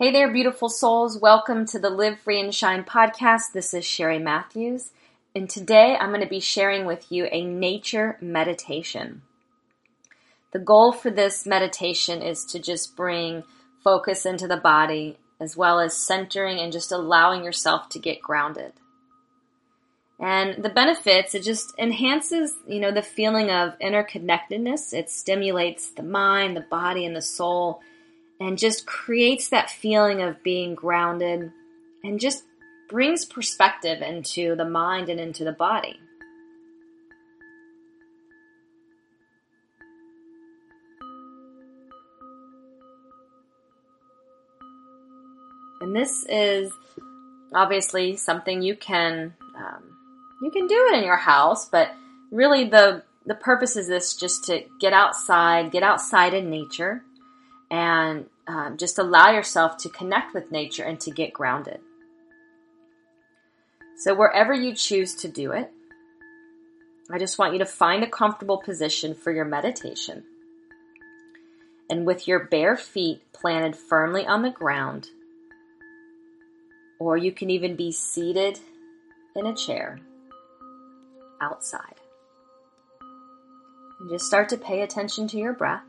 Hey there, beautiful souls. Welcome to the Live Free and Shine podcast. This is Sherry Matthews, and today I'm going to be sharing with you a nature meditation. The goal for this meditation is to just bring focus into the body as well as centering and just allowing yourself to get grounded. And the benefits, it just enhances, you know, the feeling of interconnectedness. It stimulates the mind, the body, and the soul and just creates that feeling of being grounded and just brings perspective into the mind and into the body. And this is obviously something you can um, you can do it in your house, but really the the purpose is this just to get outside, get outside in nature, and um, just allow yourself to connect with nature and to get grounded. So, wherever you choose to do it, I just want you to find a comfortable position for your meditation. And with your bare feet planted firmly on the ground, or you can even be seated in a chair outside. And just start to pay attention to your breath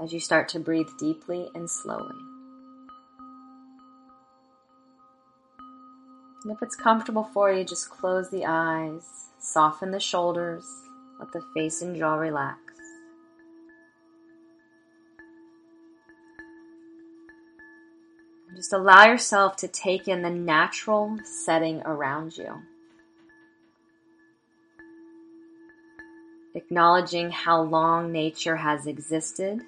as you start to breathe deeply and slowly. And if it's comfortable for you, just close the eyes, soften the shoulders, let the face and jaw relax. Just allow yourself to take in the natural setting around you. Acknowledging how long nature has existed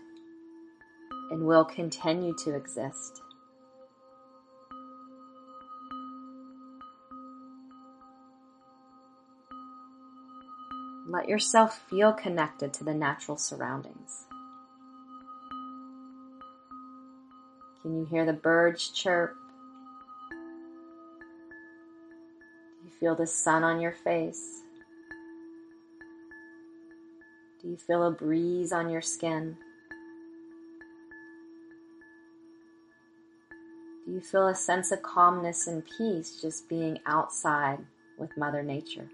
and will continue to exist. Let yourself feel connected to the natural surroundings. Can you hear the birds chirp? Do you feel the sun on your face? Do you feel a breeze on your skin? Do you feel a sense of calmness and peace just being outside with Mother Nature?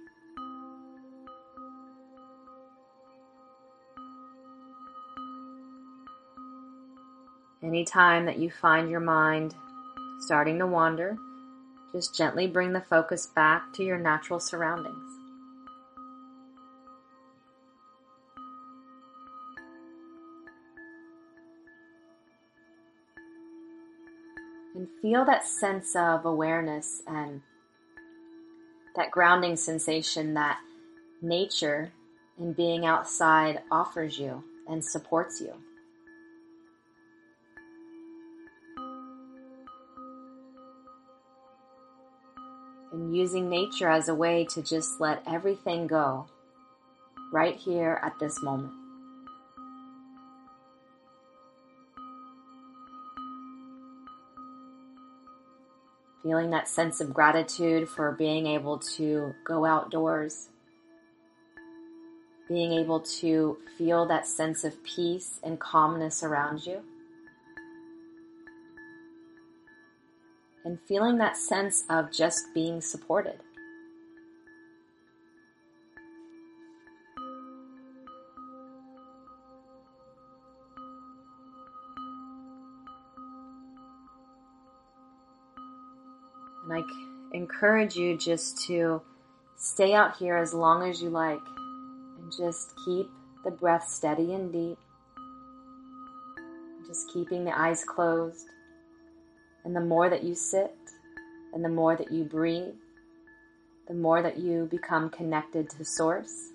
Anytime that you find your mind starting to wander, just gently bring the focus back to your natural surroundings. And feel that sense of awareness and that grounding sensation that nature and being outside offers you and supports you. And using nature as a way to just let everything go right here at this moment. Feeling that sense of gratitude for being able to go outdoors, being able to feel that sense of peace and calmness around you, and feeling that sense of just being supported. And I encourage you just to stay out here as long as you like and just keep the breath steady and deep. Just keeping the eyes closed. And the more that you sit and the more that you breathe, the more that you become connected to Source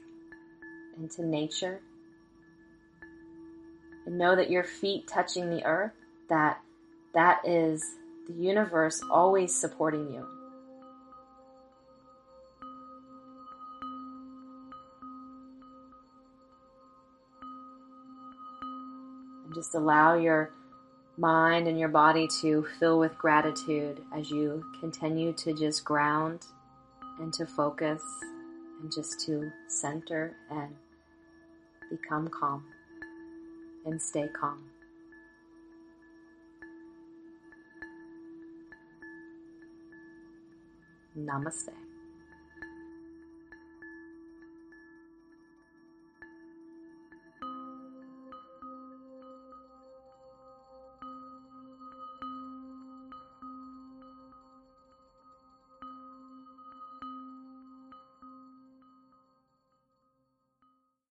and to nature. And know that your feet touching the earth, that that is the universe always supporting you. And just allow your mind and your body to fill with gratitude as you continue to just ground and to focus and just to center and become calm and stay calm. Namaste.